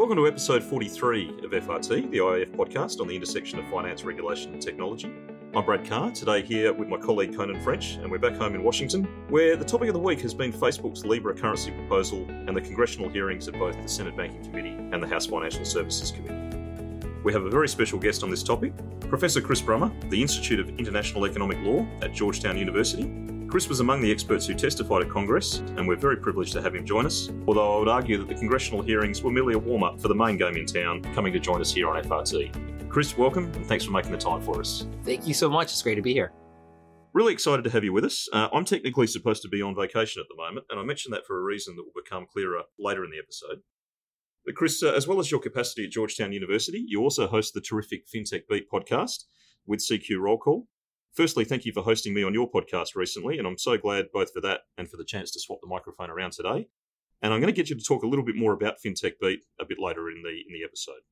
Welcome to episode 43 of FRT, the IIF podcast on the intersection of finance, regulation, and technology. I'm Brad Carr, today here with my colleague Conan French, and we're back home in Washington, where the topic of the week has been Facebook's Libra currency proposal and the congressional hearings at both the Senate Banking Committee and the House Financial Services Committee. We have a very special guest on this topic, Professor Chris Brummer, the Institute of International Economic Law at Georgetown University, Chris was among the experts who testified at Congress, and we're very privileged to have him join us. Although I would argue that the congressional hearings were merely a warm up for the main game in town, coming to join us here on FRT. Chris, welcome, and thanks for making the time for us. Thank you so much. It's great to be here. Really excited to have you with us. Uh, I'm technically supposed to be on vacation at the moment, and I mention that for a reason that will become clearer later in the episode. But Chris, uh, as well as your capacity at Georgetown University, you also host the terrific FinTech Beat podcast with CQ Roll Call, Firstly, thank you for hosting me on your podcast recently, and I'm so glad both for that and for the chance to swap the microphone around today. And I'm going to get you to talk a little bit more about FinTech Beat a bit later in the in the episode.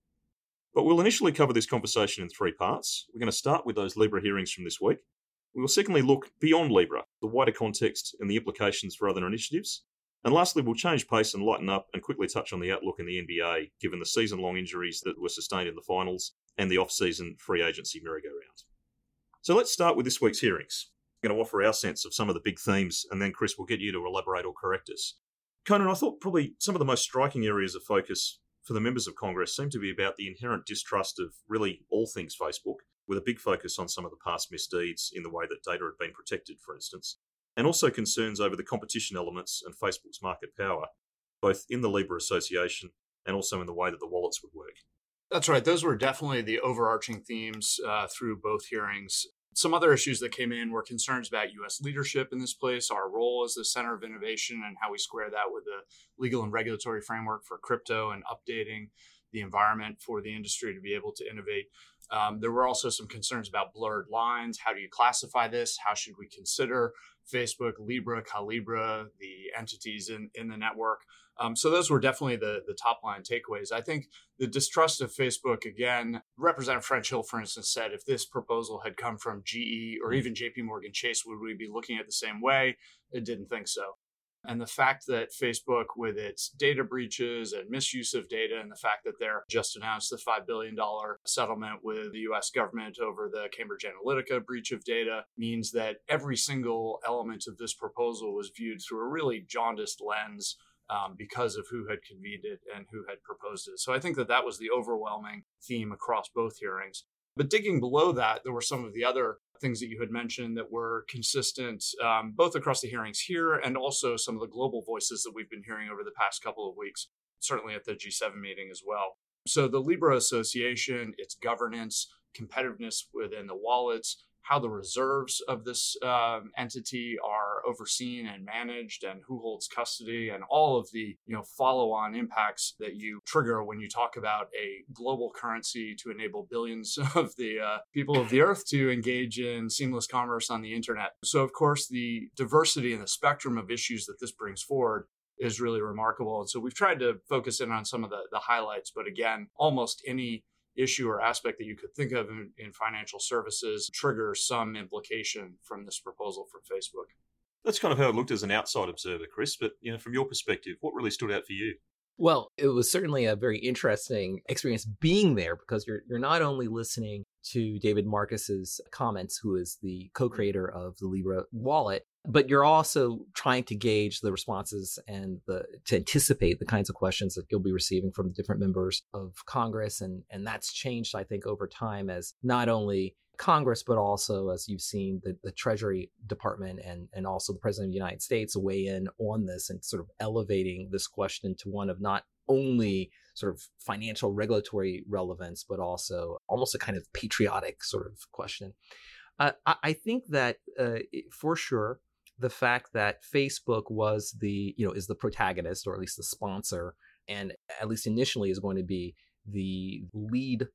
But we'll initially cover this conversation in three parts. We're going to start with those Libra hearings from this week. We will secondly look beyond Libra, the wider context and the implications for other initiatives. And lastly, we'll change pace and lighten up and quickly touch on the outlook in the NBA, given the season long injuries that were sustained in the finals and the off season free agency merry-go-round. So let's start with this week's hearings. I'm going to offer our sense of some of the big themes, and then Chris will get you to elaborate or correct us. Conan, I thought probably some of the most striking areas of focus for the members of Congress seem to be about the inherent distrust of really all things Facebook, with a big focus on some of the past misdeeds in the way that data had been protected, for instance, and also concerns over the competition elements and Facebook's market power, both in the Libra Association and also in the way that the wallets would work. That's right. Those were definitely the overarching themes uh, through both hearings. Some other issues that came in were concerns about U.S. leadership in this place, our role as the center of innovation, and how we square that with the legal and regulatory framework for crypto and updating the environment for the industry to be able to innovate. Um, there were also some concerns about blurred lines. How do you classify this? How should we consider Facebook, Libra, Calibra, the entities in, in the network? Um, so those were definitely the, the top line takeaways. I think the distrust of Facebook, again, Representative French Hill, for instance, said if this proposal had come from GE or mm. even JP Morgan Chase, would we be looking at the same way? It didn't think so. And the fact that Facebook, with its data breaches and misuse of data, and the fact that they're just announced the $5 billion settlement with the US government over the Cambridge Analytica breach of data, means that every single element of this proposal was viewed through a really jaundiced lens um, because of who had convened it and who had proposed it. So I think that that was the overwhelming theme across both hearings. But digging below that, there were some of the other things that you had mentioned that were consistent um, both across the hearings here and also some of the global voices that we've been hearing over the past couple of weeks, certainly at the G7 meeting as well. So the Libra Association, its governance, competitiveness within the wallets, how the reserves of this um, entity are overseen and managed and who holds custody and all of the you know follow-on impacts that you trigger when you talk about a global currency to enable billions of the uh, people of the earth to engage in seamless commerce on the internet. So of course the diversity and the spectrum of issues that this brings forward is really remarkable. And so we've tried to focus in on some of the, the highlights but again almost any issue or aspect that you could think of in, in financial services trigger some implication from this proposal from Facebook. That's kind of how it looked as an outside observer, Chris. But you know, from your perspective, what really stood out for you? Well, it was certainly a very interesting experience being there because you're you're not only listening to David Marcus's comments, who is the co-creator of the Libra wallet, but you're also trying to gauge the responses and the to anticipate the kinds of questions that you'll be receiving from the different members of Congress and and that's changed I think over time as not only Congress, but also as you've seen the, the Treasury Department and, and also the President of the United States weigh in on this and sort of elevating this question to one of not only sort of financial regulatory relevance, but also almost a kind of patriotic sort of question. Uh, I, I, think that uh, for sure, the fact that Facebook was the, you know, is the protagonist or at least the sponsor, and at least initially is going to be the lead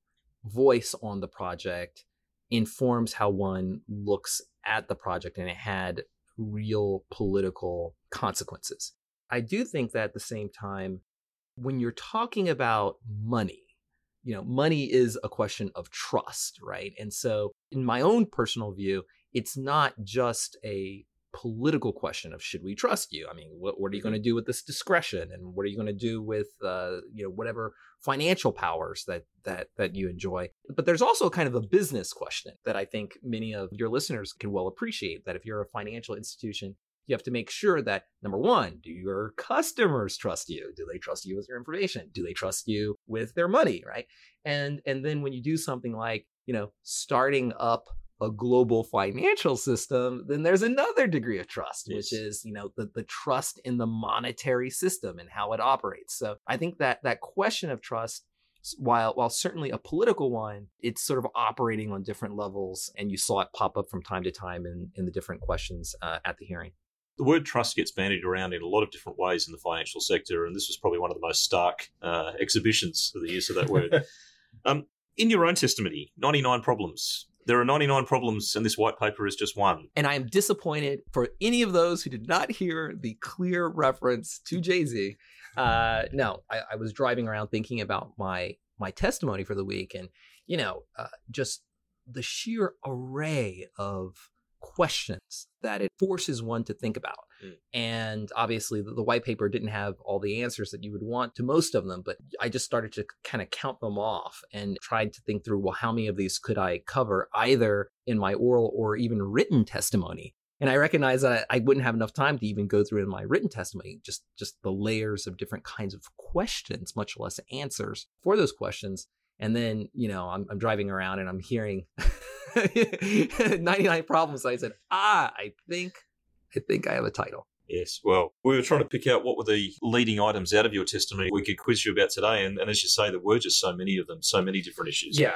voice on the project informs how one looks at the project and it had real political consequences. I do think that at the same time, when you're talking about money, you know, money is a question of trust, right? And so, in my own personal view, it's not just a political question of should we trust you? I mean, what, what are you going to do with this discretion, and what are you going to do with uh, you know whatever financial powers that that that you enjoy? But there's also kind of a business question that I think many of your listeners can well appreciate. That if you're a financial institution, you have to make sure that number one, do your customers trust you? Do they trust you with your information? Do they trust you with their money? Right? And and then when you do something like you know starting up a global financial system, then there's another degree of trust, yes. which is, you know, the, the trust in the monetary system and how it operates. So I think that that question of trust, while while certainly a political one, it's sort of operating on different levels, and you saw it pop up from time to time in, in the different questions uh, at the hearing. The word trust gets bandied around in a lot of different ways in the financial sector, and this was probably one of the most stark uh, exhibitions of the use of that word. um, in your own testimony, 99 problems. There are 99 problems, and this white paper is just one. And I am disappointed for any of those who did not hear the clear reference to Jay Z. Uh, no, I, I, was driving around thinking about my my testimony for the week, and you know, uh, just the sheer array of questions that it forces one to think about. Mm. And obviously, the, the, white paper didn't have all the answers that you would want to most of them, but I just started to kind of count them off and tried to think through well, how many of these could I cover either in my oral or even written testimony? And I recognize that I wouldn't have enough time to even go through in my written testimony, just, just the layers of different kinds of questions, much less answers for those questions. And then, you know, I'm, I'm driving around and I'm hearing 99 problems. I said, ah, I think, I think I have a title. Yes. Well, we were trying to pick out what were the leading items out of your testimony we could quiz you about today. And, and as you say, there were just so many of them, so many different issues. Yeah.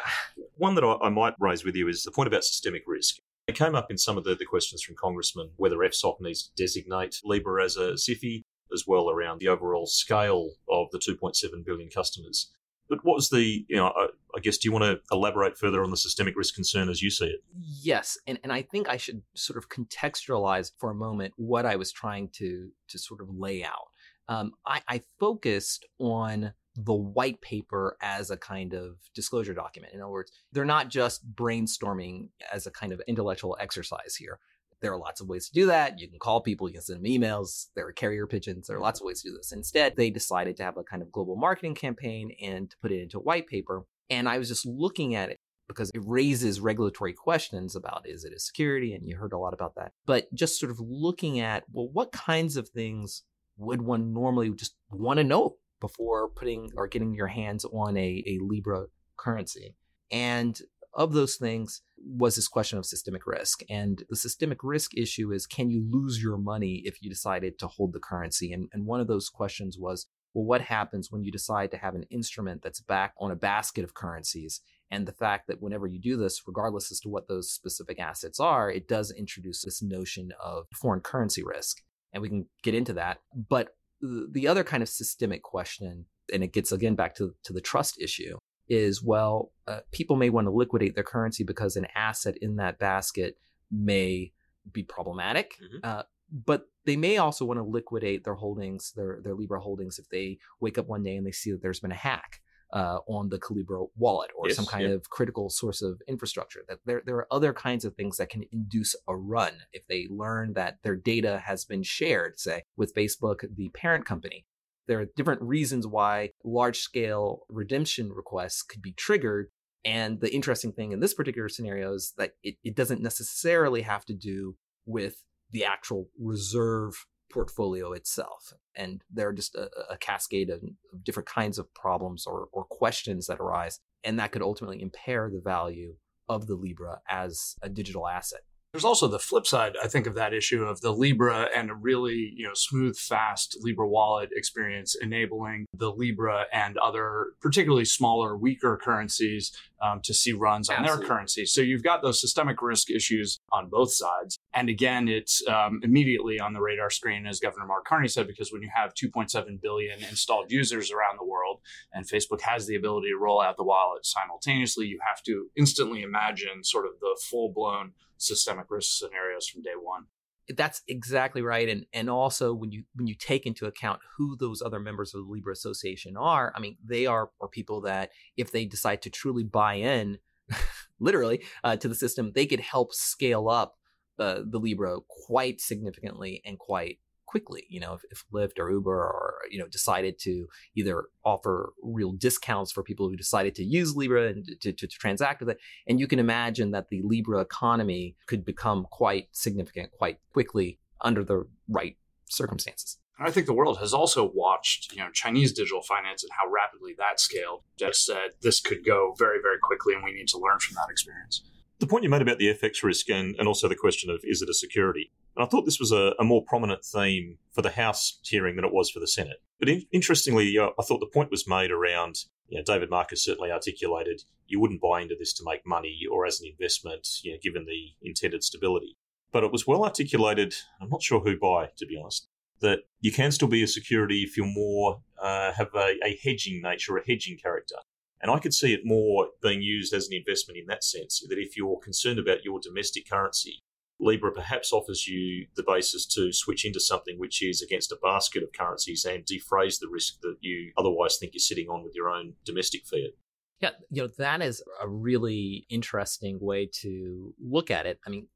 One that I, I might raise with you is the point about systemic risk. It came up in some of the, the questions from Congressmen whether FSOC needs to designate Libra as a SIFI, as well around the overall scale of the 2.7 billion customers. But what was the, you know, uh, I, guess, do you want to elaborate further on the systemic risk concern as you see it? Yes. And, and I think I should sort of contextualize for a moment what I was trying to, to sort of lay out. Um, I, I focused on the white paper as a kind of disclosure document. In other words, they're not just brainstorming as a kind of intellectual exercise here. There are lots of ways to do that. You can call people, you can send them emails, there are carrier pigeons, there are lots of ways to do this. Instead, they decided to have a kind of global marketing campaign and to put it into a white paper. And I was just looking at it because it raises regulatory questions about is it a security? And you heard a lot about that. But just sort of looking at, well, what kinds of things would one normally just want to know before putting or getting your hands on a, a Libra currency? And of those things was this question of systemic risk. And the systemic risk issue is can you lose your money if you decided to hold the currency? And, and one of those questions was, well, what happens when you decide to have an instrument that's backed on a basket of currencies? And the fact that whenever you do this, regardless as to what those specific assets are, it does introduce this notion of foreign currency risk. And we can get into that. But the other kind of systemic question, and it gets again back to, to the trust issue, is well, uh, people may want to liquidate their currency because an asset in that basket may be problematic. Mm-hmm. Uh, but they may also want to liquidate their holdings, their their Libra holdings, if they wake up one day and they see that there's been a hack uh, on the Calibra wallet or yes, some kind yeah. of critical source of infrastructure. That there there are other kinds of things that can induce a run if they learn that their data has been shared, say with Facebook, the parent company, there are different reasons why large scale redemption requests could be triggered. And the interesting thing in this particular scenario is that it, it doesn't necessarily have to do with the actual reserve portfolio itself. And there are just a, a cascade of, of, different kinds of problems or, or questions that arise. And that could ultimately impair the value of the Libra as a digital asset. There's also the flip side, I think, of that issue of the Libra and a really, you know, smooth, fast Libra wallet experience, enabling the Libra and other particularly smaller, weaker currencies um, to see runs on Absolutely. their currency. So you've got those systemic risk issues on both sides. And again, it's um, immediately on the radar screen, as Governor Mark Carney said, because when you have 2.7 billion installed users around the world and Facebook has the ability to roll out the wallet simultaneously, you have to instantly imagine sort of the full blown systemic risk scenarios from day one. That's exactly right, and and also when you when you take into account who those other members of the Libra Association are, I mean, they are are people that if they decide to truly buy in, literally uh, to the system, they could help scale up uh, the Libra quite significantly and quite quickly. You know, if, if Lyft or Uber or you know decided to either offer real discounts for people who decided to use Libra and to, to, to transact with it, and you can imagine that the Libra economy could become quite significant quite quickly under the right circumstances. And I think the world has also watched, you know, Chinese digital finance and how rapidly that scaled. Just said this could go very, very quickly, and we need to learn from that experience. The point you made about the FX risk and, and also the question of is it a security? And I thought this was a, a more prominent theme for the House hearing than it was for the Senate. But in, interestingly, I thought the point was made around, you know, David Marcus certainly articulated you wouldn't buy into this to make money or as an investment, you know, given the intended stability. But it was well articulated, I'm not sure who by, to be honest, that you can still be a security if you're more, uh, have a, a hedging nature, a hedging character. And I could see it more being used as an investment in that sense, that if you're concerned about your domestic currency, Libra perhaps offers you the basis to switch into something which is against a basket of currencies and defrays the risk that you otherwise think you're sitting on with your own domestic fiat. Yeah, you know, that is a really interesting way to look at it. I mean,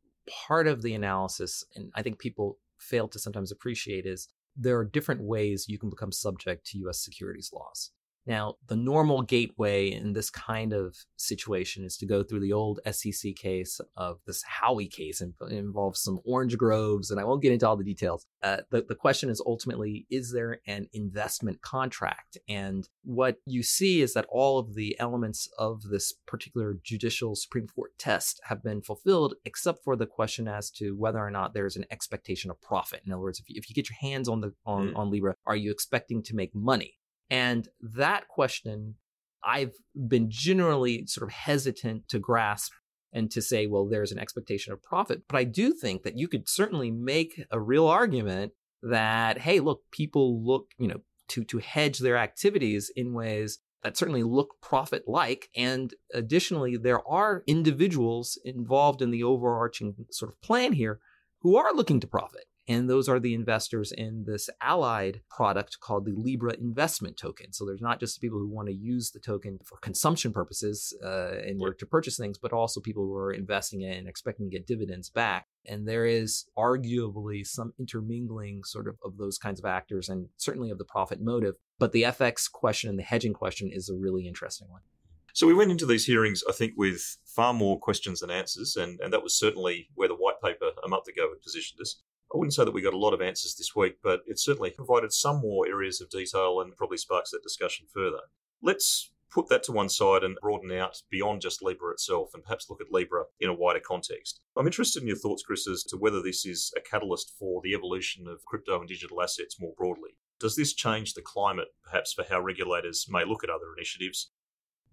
part of the analysis, and I think people fail to sometimes appreciate, is there are different ways you can become subject to US securities laws. Now, the normal gateway in this kind of situation is to go through the old SEC case of this Howey case and it involves some orange groves, and I won't get into all the details. Uh, the, the question is ultimately, is there an investment contract? And what you see is that all of the elements of this particular judicial Supreme Court test have been fulfilled, except for the question as to whether or not there's an expectation of profit. In other words, if you, if you get your hands on the on, mm. on Libra, are you expecting to make money? And that question, I've been generally sort of hesitant to grasp and to say, well, there's an expectation of profit. But I do think that you could certainly make a real argument that, hey, look, people look, you know, to, to hedge their activities in ways that certainly look profit like. And additionally, there are individuals involved in the overarching sort of plan here who are looking to profit. And those are the investors in this allied product called the Libra investment token. So there's not just people who want to use the token for consumption purposes uh, in order to purchase things, but also people who are investing in and expecting to get dividends back. And there is arguably some intermingling sort of of those kinds of actors and certainly of the profit motive. But the FX question and the hedging question is a really interesting one. So we went into these hearings, I think, with far more questions than answers, and, and that was certainly where the white paper a month ago had positioned us. I wouldn't say that we got a lot of answers this week, but it certainly provided some more areas of detail and probably sparks that discussion further. Let's put that to one side and broaden out beyond just Libra itself and perhaps look at Libra in a wider context. I'm interested in your thoughts, Chris, as to whether this is a catalyst for the evolution of crypto and digital assets more broadly. Does this change the climate, perhaps, for how regulators may look at other initiatives?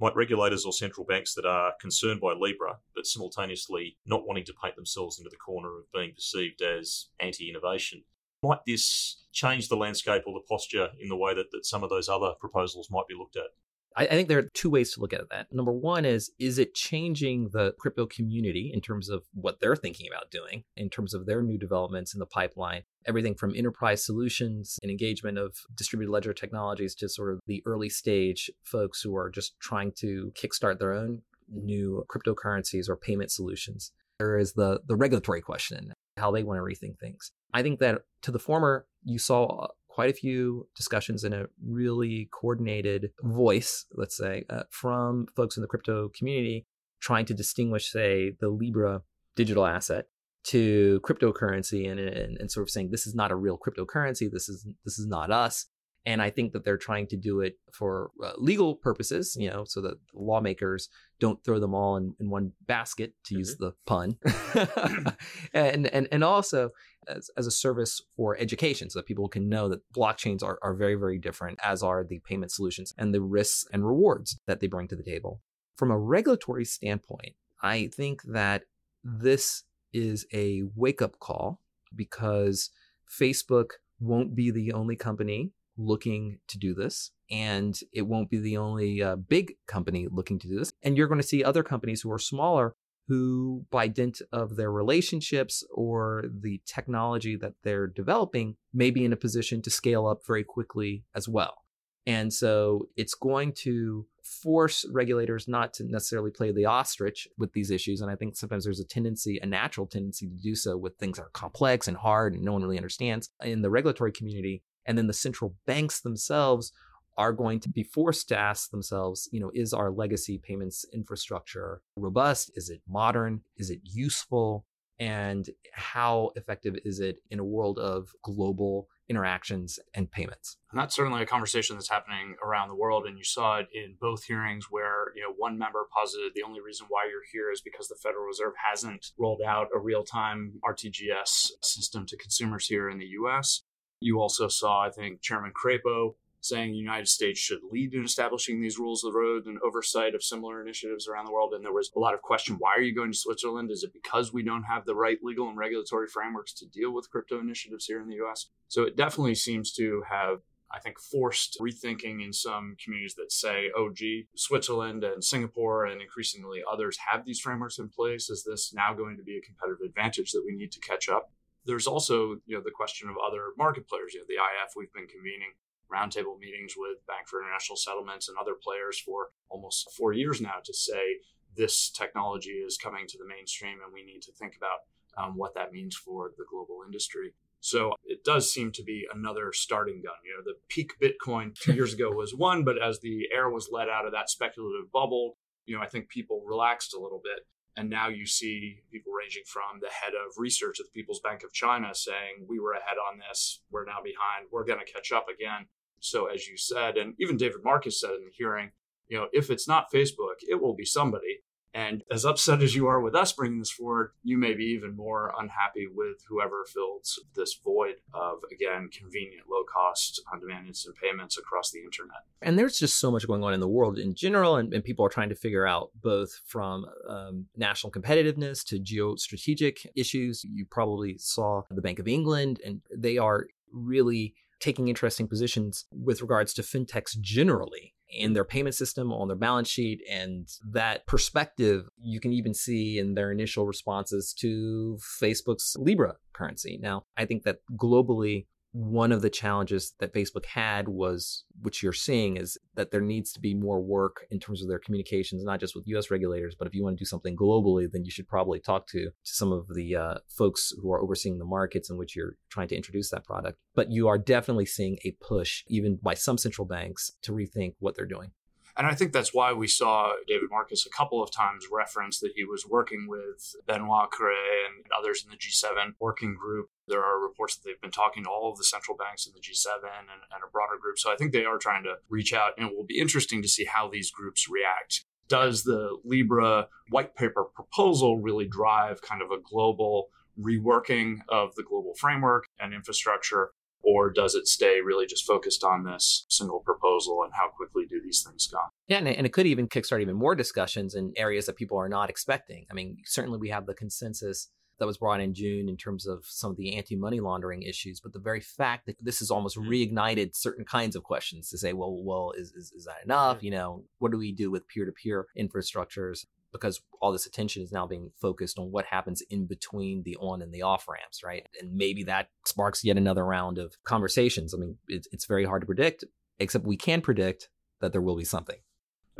Might regulators or central banks that are concerned by Libra, but simultaneously not wanting to paint themselves into the corner of being perceived as anti innovation, might this change the landscape or the posture in the way that, that some of those other proposals might be looked at? I, I think there are two ways to look at that. Number one is, is it changing the crypto community in terms of what they're thinking about doing, in terms of their new developments in the pipeline? Everything from enterprise solutions and engagement of distributed ledger technologies to sort of the early stage folks who are just trying to kickstart their own new cryptocurrencies or payment solutions. There is the the regulatory question, how they want to rethink things. I think that to the former, you saw quite a few discussions in a really coordinated voice, let's say, uh, from folks in the crypto community trying to distinguish, say, the Libra digital asset to cryptocurrency and, and, and sort of saying this is not a real cryptocurrency. This is this is not us. And I think that they're trying to do it for uh, legal purposes, you know, so that lawmakers don't throw them all in, in one basket, to mm-hmm. use the pun, and and and also as, as a service for education, so that people can know that blockchains are are very very different, as are the payment solutions and the risks and rewards that they bring to the table. From a regulatory standpoint, I think that this is a wake up call because Facebook won't be the only company looking to do this. And it won't be the only uh, big company looking to do this. And you're going to see other companies who are smaller who, by dint of their relationships or the technology that they're developing, may be in a position to scale up very quickly as well. And so it's going to force regulators not to necessarily play the ostrich with these issues. And I think sometimes there's a tendency, a natural tendency to do so with things that are complex and hard and no one really understands in the regulatory community. And then the central banks themselves are going to be forced to ask themselves, you know, is our legacy payments infrastructure robust? Is it modern? Is it useful? And how effective is it in a world of global interactions and payments? And that's certainly a conversation that's happening around the world. And you saw it in both hearings where, you know, one member posited the only reason why you're here is because the Federal Reserve hasn't rolled out a real-time RTGS system to consumers here in the US. You also saw, I think, Chairman Crapo saying the United States should lead in establishing these rules of the road and oversight of similar initiatives around the world. And there was a lot of question why are you going to Switzerland? Is it because we don't have the right legal and regulatory frameworks to deal with crypto initiatives here in the US? So it definitely seems to have I think, forced rethinking in some communities that say, oh, gee, Switzerland and Singapore and increasingly others have these frameworks in place. Is this now going to be a competitive advantage that we need to catch up? There's also, you know, the question of other market players. You know, the IIF we've been convening roundtable meetings with Bank for International Settlements and other players for almost four years now to say this technology is coming to the mainstream and we need to think about um, what that means for the global industry. So it does seem to be another starting gun. You know, the peak Bitcoin two years ago was one, but as the air was let out of that speculative bubble, you know, I think people relaxed a little bit. And now you see people ranging from the head of research at the People's Bank of China saying, we were ahead on this, we're now behind, we're going to catch up again. So, as you said, and even David Marcus said in the hearing, you know, if it's not Facebook, it will be somebody. And as upset as you are with us bringing this forward, you may be even more unhappy with whoever fills this void of, again, convenient, low cost, on demand instant payments across the internet. And there's just so much going on in the world in general, and, and people are trying to figure out both from um, national competitiveness to geostrategic issues. You probably saw the Bank of England, and they are really taking interesting positions with regards to fintechs generally in their payment system on their balance sheet and that perspective you can even see in their initial responses to Facebook's Libra currency. Now, I think that globally one of the challenges that Facebook had was, which you're seeing, is that there needs to be more work in terms of their communications, not just with US regulators, but if you want to do something globally, then you should probably talk to, to some of the uh, folks who are overseeing the markets in which you're trying to introduce that product. But you are definitely seeing a push, even by some central banks, to rethink what they're doing. And I think that's why we saw David Marcus a couple of times reference that he was working with Benoit Cœuré and others in the G7 working group. There are reports that they've been talking to all of the central banks in the G7 and, and a broader group. So I think they are trying to reach out, and it will be interesting to see how these groups react. Does the Libra white paper proposal really drive kind of a global reworking of the global framework and infrastructure? Or does it stay really just focused on this single proposal and how quickly do these things go? Yeah, and it, could even kickstart even more discussions in areas that people are not expecting. I mean, certainly we have the consensus that was brought in June in terms of some of the anti money laundering issues, but the very fact that this has almost mm-hmm. reignited certain kinds of questions to say, well, well, is is, is that enough? You know, what do we do with peer to peer infrastructures? Because all this attention is now being focused on what happens in between the on and the off ramps, right? And maybe that sparks yet another round of conversations. I mean, it's, it's very hard to predict, except we can predict that there will be something.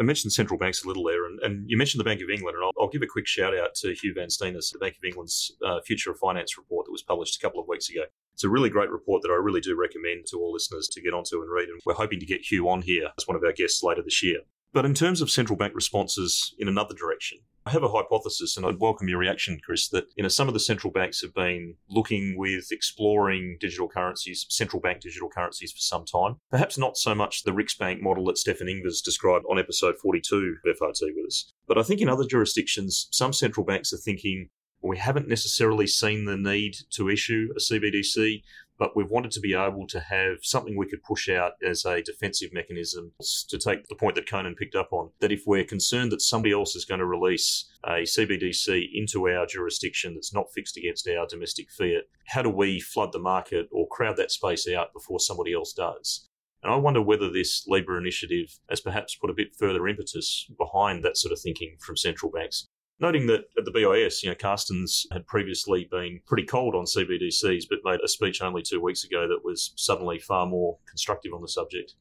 I mentioned central banks a little there, and, and you mentioned the Bank of England, and I'll, I'll, give a quick shout out to Huw Van Steenis, the Bank of England's uh, Future of Finance report that was published a couple of weeks ago. It's a really great report that I really do recommend to all listeners to get onto and read, and we're hoping to get Huw on here as one of our guests later this year. But in terms of central bank responses in another direction, I have a hypothesis, and I'd welcome your reaction, Chris, that you know some of the central banks have been looking with exploring digital currencies, central bank digital currencies for some time. Perhaps not so much the Riksbank model that Stefan Ingves described on episode 42 of FRT with us. But I think in other jurisdictions, some central banks are thinking, well, we haven't necessarily seen the need to issue a CBDC, but we've wanted to be able to have something we could push out as a defensive mechanism to take the point that Conan picked up on that if we're concerned that somebody else is going to release a CBDC into our jurisdiction that's not fixed against our domestic fiat, how do we flood the market or crowd that space out before somebody else does? And I wonder whether this Libra initiative has perhaps put a bit further impetus behind that sort of thinking from central banks. Noting that at the BIS, you know, Carstens had previously been pretty cold on CBDCs, but made a speech only two weeks ago that was suddenly far more constructive on the subject.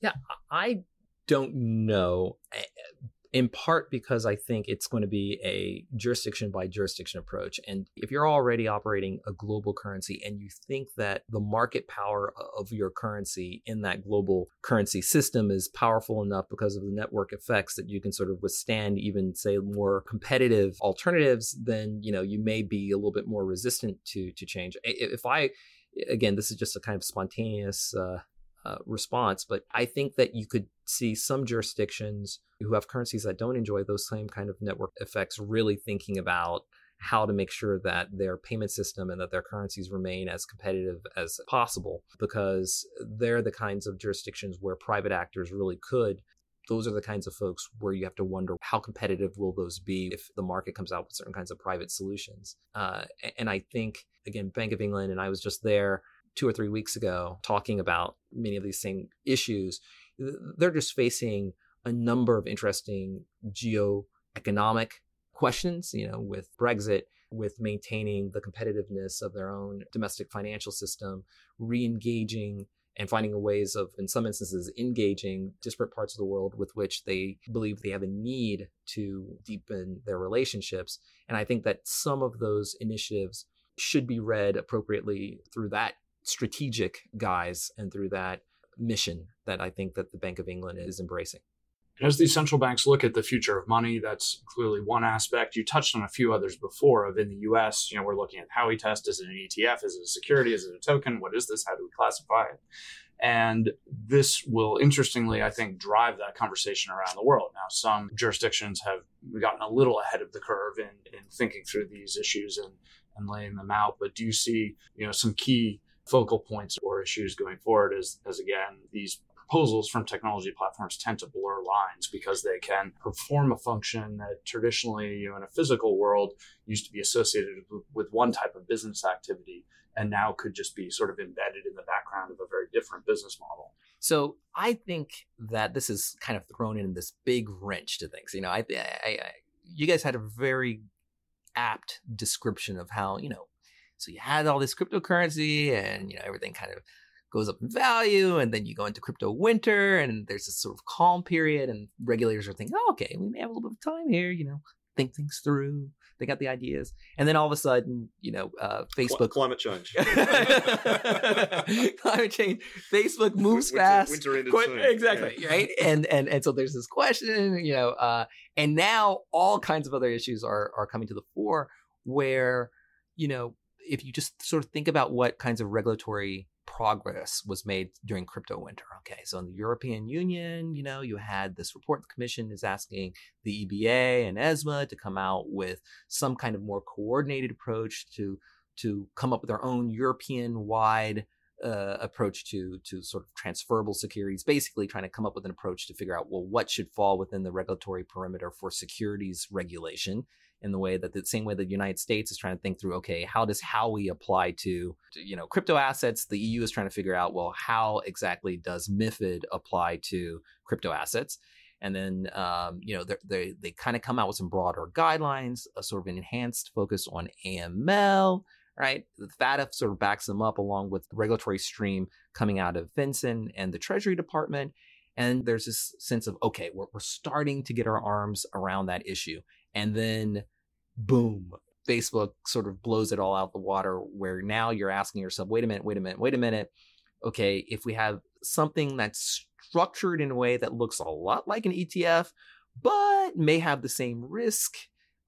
Yeah, I don't know eh, in part because I think it's going to be a jurisdiction by jurisdiction approach. And if you're already operating a global currency and you think that the market power of your currency in that global currency system is powerful enough because of the network effects that you can sort of withstand even say more competitive alternatives, then you know you may be a little bit more resistant to to change. If I again, this is just a kind of spontaneous uh, uh, response. But I think that you could see some jurisdictions who have currencies that don't enjoy those same kind of network effects really thinking about how to make sure that their payment system and that their currencies remain as competitive as possible because they're the kinds of jurisdictions where private actors really could those are the kinds of folks where you have to wonder how competitive will those be if the market comes out with certain kinds of private solutions uh, and i think again bank of england and i was just there two or three weeks ago talking about many of these same issues. They're just facing a number of interesting geo-economic questions, you know, with Brexit, with maintaining the competitiveness of their own domestic financial system, re-engaging and finding ways of, in some instances, engaging disparate parts of the world with which they believe they have a need to deepen their relationships. And I think that some of those initiatives should be read appropriately through that strategic guise and through that mission that I think that the Bank of England is embracing. As these central banks look at the future of money, that's clearly one aspect. You touched on a few others before of in the US, you know, we're looking at how we test. Is it an ETF? Is it a security? Is it a token? What is this? How do we classify it? And this will interestingly, I think, drive that conversation around the world. Now, some jurisdictions have gotten a little ahead of the curve in, in thinking through these issues and, and laying them out. But do you see, you know, some key focal points or issues going forward as, as again, these proposals from technology platforms tend to blur lines because they can perform a function that traditionally, you know, in a physical world used to be associated with one type of business activity and now could just be sort of embedded in the background of a very different business model. So I think that this is kind of thrown in this big wrench to things. You know, I, I, I you guys had a very apt description of how you know so you had all this cryptocurrency and you know everything kind of goes up in value and then you go into crypto winter and there's this sort of calm period and regulators are thinking, oh, okay, we may have a little bit of time here, you know, think things through. They got the ideas. And then all of a sudden, you know, uh, Facebook. Climate change. Climate change. Facebook moves winter, fast. Winter ended Quite- soon. Exactly. Yeah. Right. And, and, and so there's this question, you know, uh, and now all kinds of other issues are, are coming to the fore where, you know, if you just sort of think about what kinds of regulatory progress was made during crypto winter. Okay, so in the European Union, you know, you had this report the Commission is asking the EBA and ESMA to come out with some kind of more coordinated approach to to come up with their own European-wide uh, approach to to sort of transferable securities. Basically, trying to come up with an approach to figure out well what should fall within the regulatory perimeter for securities regulation in the way that the same way that the United States is trying to think through, okay, how does how we apply to, to, you know crypto assets? The EU is trying to figure out, well, how exactly does MiFID apply to crypto assets? And then um, you know they they, kind of come out with some broader guidelines, a sort of an enhanced focus on AML. Right, the FATF sort of backs them up along with the regulatory stream coming out of FinCEN and the Treasury Department. And there's this sense of okay, we're, we're starting to get our arms around that issue. And then boom, Facebook sort of blows it all out the water where now you're asking yourself, wait a minute, wait a minute, wait a minute. Okay, if we have something that's structured in a way that looks a lot like an ETF, but may have the same risk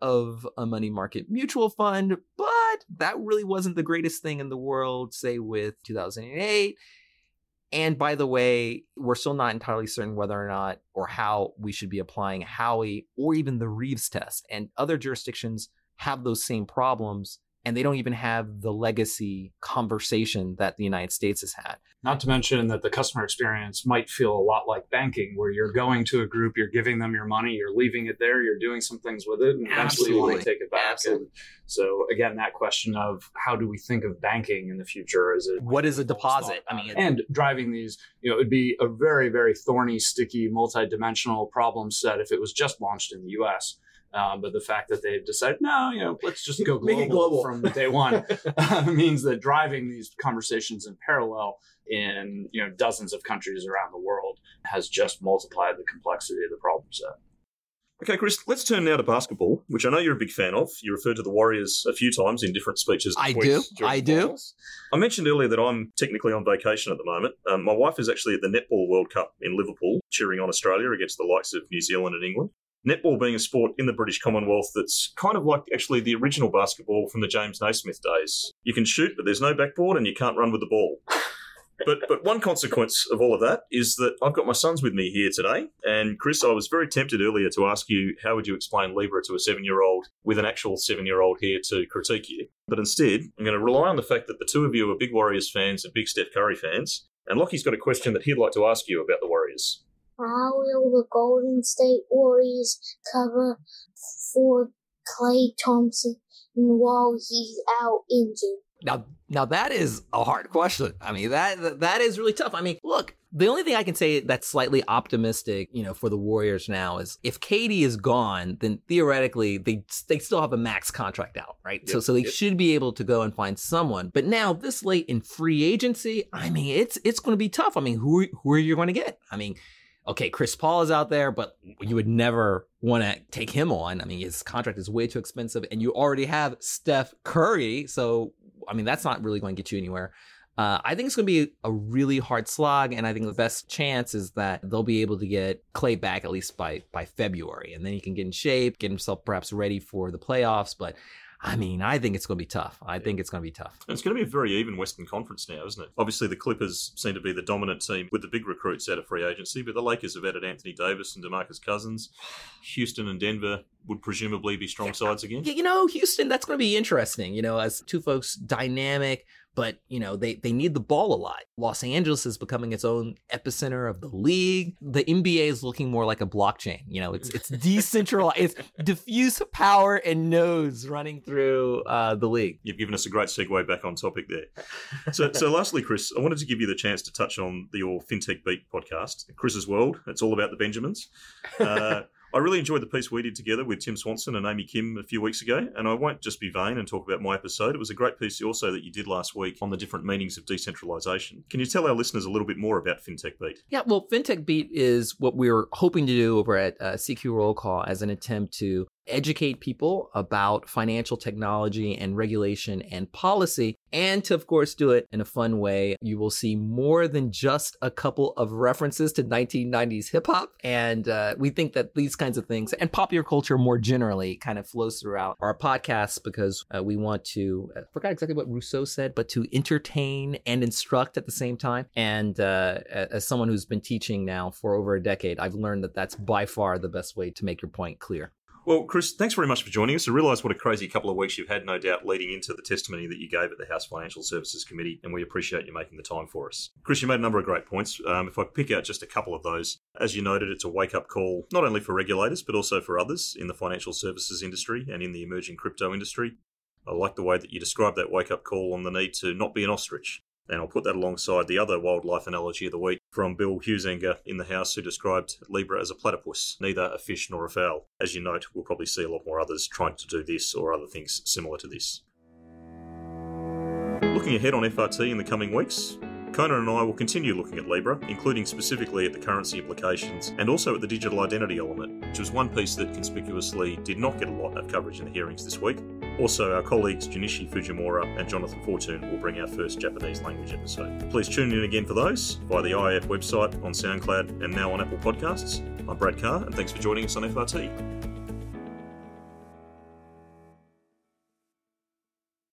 of a money market mutual fund, but that really wasn't the greatest thing in the world, say with 2008. And by the way, we're still not entirely certain whether or not or how we should be applying Howey or even the Reeves test. And other jurisdictions have those same problems, and they don't even have the legacy conversation that the United States has had. Not to mention that the customer experience might feel a lot like banking, where you're going to a group, you're giving them your money, you're leaving it there, you're doing some things with it, and eventually you want to take it back. Absolutely. And so again, that question of how do we think of banking in the future? Is it What is a deposit? I mean, and driving these, you know, it'd be a very, very thorny, sticky, multi-dimensional problem set if it was just launched in the U.S. Um, but the fact that they've decided, no, you know, let's just go global, global. from day one uh, means that driving these conversations in parallel in you know dozens of countries around the world has just multiplied the complexity of the problem set. Okay, Chris, let's turn now to basketball, which I know you're a big fan of. You referred to the Warriors a few times in different speeches. I do. I do. finals. I mentioned earlier that I'm technically on vacation at the moment. Um, my wife is actually at the Netball World Cup in Liverpool, cheering on Australia against the likes of New Zealand and England. Netball being a sport in the British Commonwealth that's kind of like actually the original basketball from the James Naismith days. You can shoot, but there's no backboard and you can't run with the ball. But but one consequence of all of that is that I've got my sons with me here today. And Chris, I was very tempted earlier to ask you how would you explain Libra to a seven year old with an actual seven year old here to critique you. But instead, I'm going to rely on the fact that the two of you are big Warriors fans and big Steph Curry fans. And Lockie's got a question that he'd like to ask you about the Warriors. How will the Golden State Warriors cover for Klay Thompson while he's out injured? Now, now that is a hard question. I mean, that that is really tough. I mean, look, the only thing I can say that's slightly optimistic, you know, for the Warriors now is if KD is gone, then theoretically they they still have a max contract out, right? so so they yep. should be able to go and find someone. But now this late in free agency, I mean, it's it's going to be tough. I mean, who who are you going to get? I mean, okay, Chris Paul is out there, but you would never want to take him on. I mean, his contract is way too expensive, and you already have Steph Curry. So, I mean, that's not really going to get you anywhere. Uh, I think it's going to be a really hard slog, and I think the best chance is that they'll be able to get Klay back at least by by February, and then he can get in shape, get himself perhaps ready for the playoffs. But I mean, I think it's going to be tough. I think it's going to be tough. And it's going to be a very even Western Conference now, isn't it? Obviously, the Clippers seem to be the dominant team with the big recruits out of free agency, but the Lakers have added Anthony Davis and DeMarcus Cousins. Houston and Denver would presumably be strong sides again. You know, Houston, that's going to be interesting. You know, as two folks, dynamic, but you know, they they need the ball a lot. Los Angeles is becoming its own epicenter of the league. The NBA is looking more like a blockchain. You know, it's it's decentralized, it's diffuse power and nodes running through uh, the league. You've given us a great segue back on topic there. So, so lastly, Chris, I wanted to give you the chance to touch on the, your FinTech Beat podcast, Chris's World. It's all about the Benjamins. Uh, I really enjoyed the piece we did together with Tim Swanson and Amy Kim a few weeks ago, and I won't just be vain and talk about my episode. It was a great piece also that you did last week on the different meanings of decentralization. Can you tell our listeners a little bit more about FinTech Beat? Yeah, well, FinTech Beat is what we're hoping to do over at uh, CQ Roll Call as an attempt to educate people about financial technology and regulation and policy, and to, of course, do it in a fun way. You will see more than just a couple of references to 1990s hip hop. And uh, we think that these kinds of things and popular culture more generally kind of flows throughout our podcasts because uh, we want to, I forgot exactly what Rousseau said, but to entertain and instruct at the same time. And uh, as someone who's been teaching now for over a decade, I've learned that that's by far the best way to make your point clear. Well, Chris, thanks very much for joining us. I realise what a crazy couple of weeks you've had, no doubt, leading into the testimony that you gave at the House Financial Services Committee, and we appreciate you making the time for us. Chris, you made a number of great points. Um, if I pick out just a couple of those, as you noted, it's a wake up call not only for regulators, but also for others in the financial services industry and in the emerging crypto industry. I like the way that you described that wake up call on the need to not be an ostrich. And I'll put that alongside the other wildlife analogy of the week from Bill Huizenga in the House, who described Libra as a platypus, neither a fish nor a fowl. As you note, we'll probably see a lot more others trying to do this or other things similar to this. Looking ahead on FRT in the coming weeks, Conan and I will continue looking at Libra, including specifically at the currency implications and also at the digital identity element, which was one piece that conspicuously did not get a lot of coverage in the hearings this week. Also, our colleagues Junichi Fujimura and Jonathan Fortune will bring our first Japanese language episode. Please tune in again for those via the IIF website, on SoundCloud, and now on Apple Podcasts. I'm Brad Carr, and thanks for joining us on FRT.